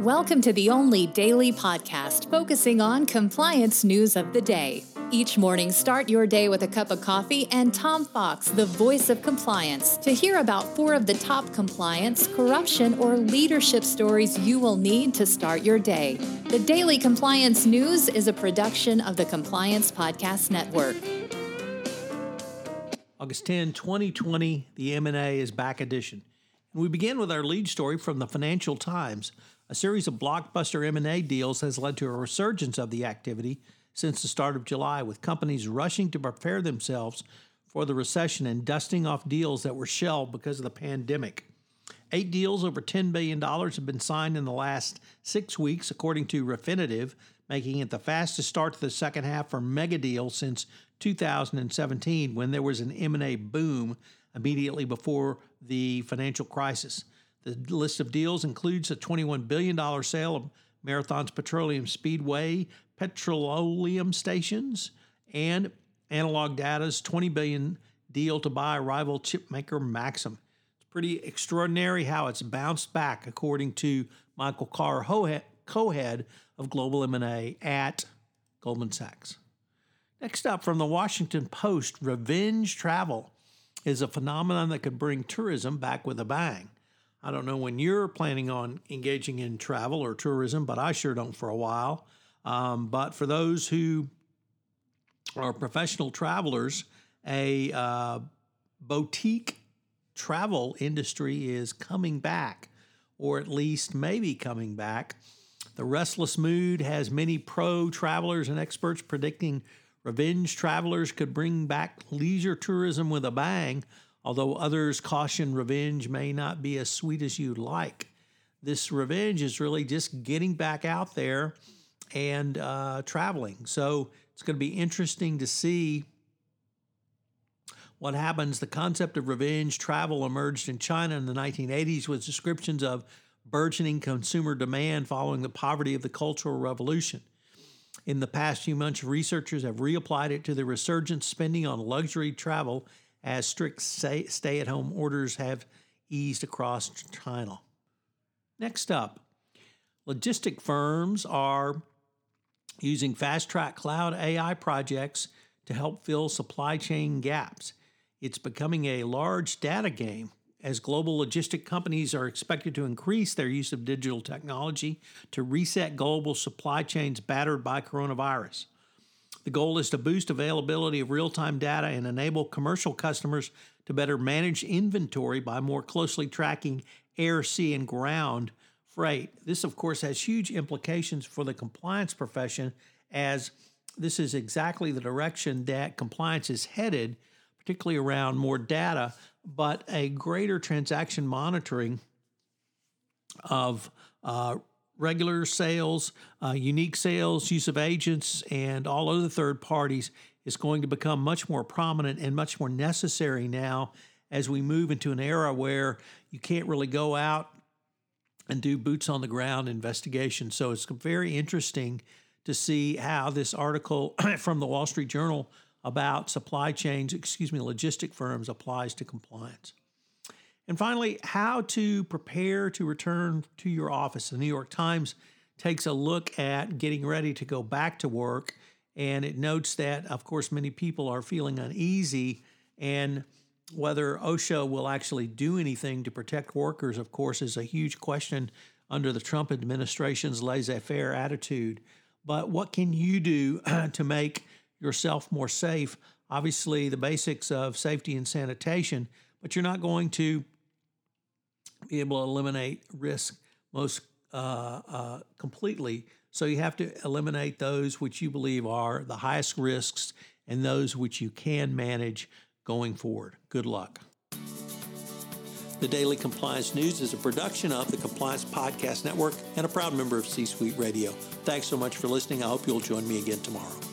Welcome to the only daily podcast focusing on compliance news of the day. Each morning, start your day with a cup of coffee and Tom Fox, the voice of compliance, to hear about four of the top compliance, corruption, or leadership stories you will need to start your day. The Daily Compliance News is a production of the Compliance Podcast Network. August 10, 2020, the M&A is back edition. And we begin with our lead story from the Financial Times. A series of blockbuster M&A deals has led to a resurgence of the activity since the start of July, with companies rushing to prepare themselves for the recession and dusting off deals that were shelved because of the pandemic. Eight deals over $10 billion have been signed in the last six weeks, according to Refinitiv, making it the fastest start to the second half for mega deals since 2017, when there was an M&A boom immediately before the financial crisis. The list of deals includes a $21 billion sale of Marathon's Petroleum Speedway petroleum stations and Analog Data's 20 billion deal to buy rival chipmaker Maxim. It's pretty extraordinary how it's bounced back, according to Michael Carr, co-head of global M&A at Goldman Sachs. Next up from the Washington Post, revenge travel is a phenomenon that could bring tourism back with a bang. I don't know when you're planning on engaging in travel or tourism, but I sure don't for a while. Um, but for those who are professional travelers, a uh, boutique travel industry is coming back, or at least maybe coming back. The restless mood has many pro travelers and experts predicting revenge travelers could bring back leisure tourism with a bang although others caution revenge may not be as sweet as you'd like. This revenge is really just getting back out there and uh, traveling. So it's going to be interesting to see what happens. The concept of revenge travel emerged in China in the 1980s with descriptions of burgeoning consumer demand following the poverty of the Cultural Revolution. In the past few months, researchers have reapplied it to the resurgent spending on luxury travel as strict stay at home orders have eased across China. Next up, logistic firms are using fast track cloud AI projects to help fill supply chain gaps. It's becoming a large data game as global logistic companies are expected to increase their use of digital technology to reset global supply chains battered by coronavirus. The goal is to boost availability of real time data and enable commercial customers to better manage inventory by more closely tracking air, sea, and ground freight. This, of course, has huge implications for the compliance profession, as this is exactly the direction that compliance is headed, particularly around more data, but a greater transaction monitoring of uh, regular sales, uh, unique sales, use of agents, and all other third parties is going to become much more prominent and much more necessary now as we move into an era where you can't really go out and do boots on the ground investigation. So it's very interesting to see how this article from the Wall Street Journal about supply chains, excuse me, logistic firms applies to compliance. And finally, how to prepare to return to your office. The New York Times takes a look at getting ready to go back to work, and it notes that, of course, many people are feeling uneasy and whether OSHA will actually do anything to protect workers, of course, is a huge question under the Trump administration's laissez faire attitude. But what can you do to make yourself more safe? Obviously, the basics of safety and sanitation, but you're not going to be able to eliminate risk most uh, uh, completely. So you have to eliminate those which you believe are the highest risks and those which you can manage going forward. Good luck. The Daily Compliance News is a production of the Compliance Podcast Network and a proud member of C Suite Radio. Thanks so much for listening. I hope you'll join me again tomorrow.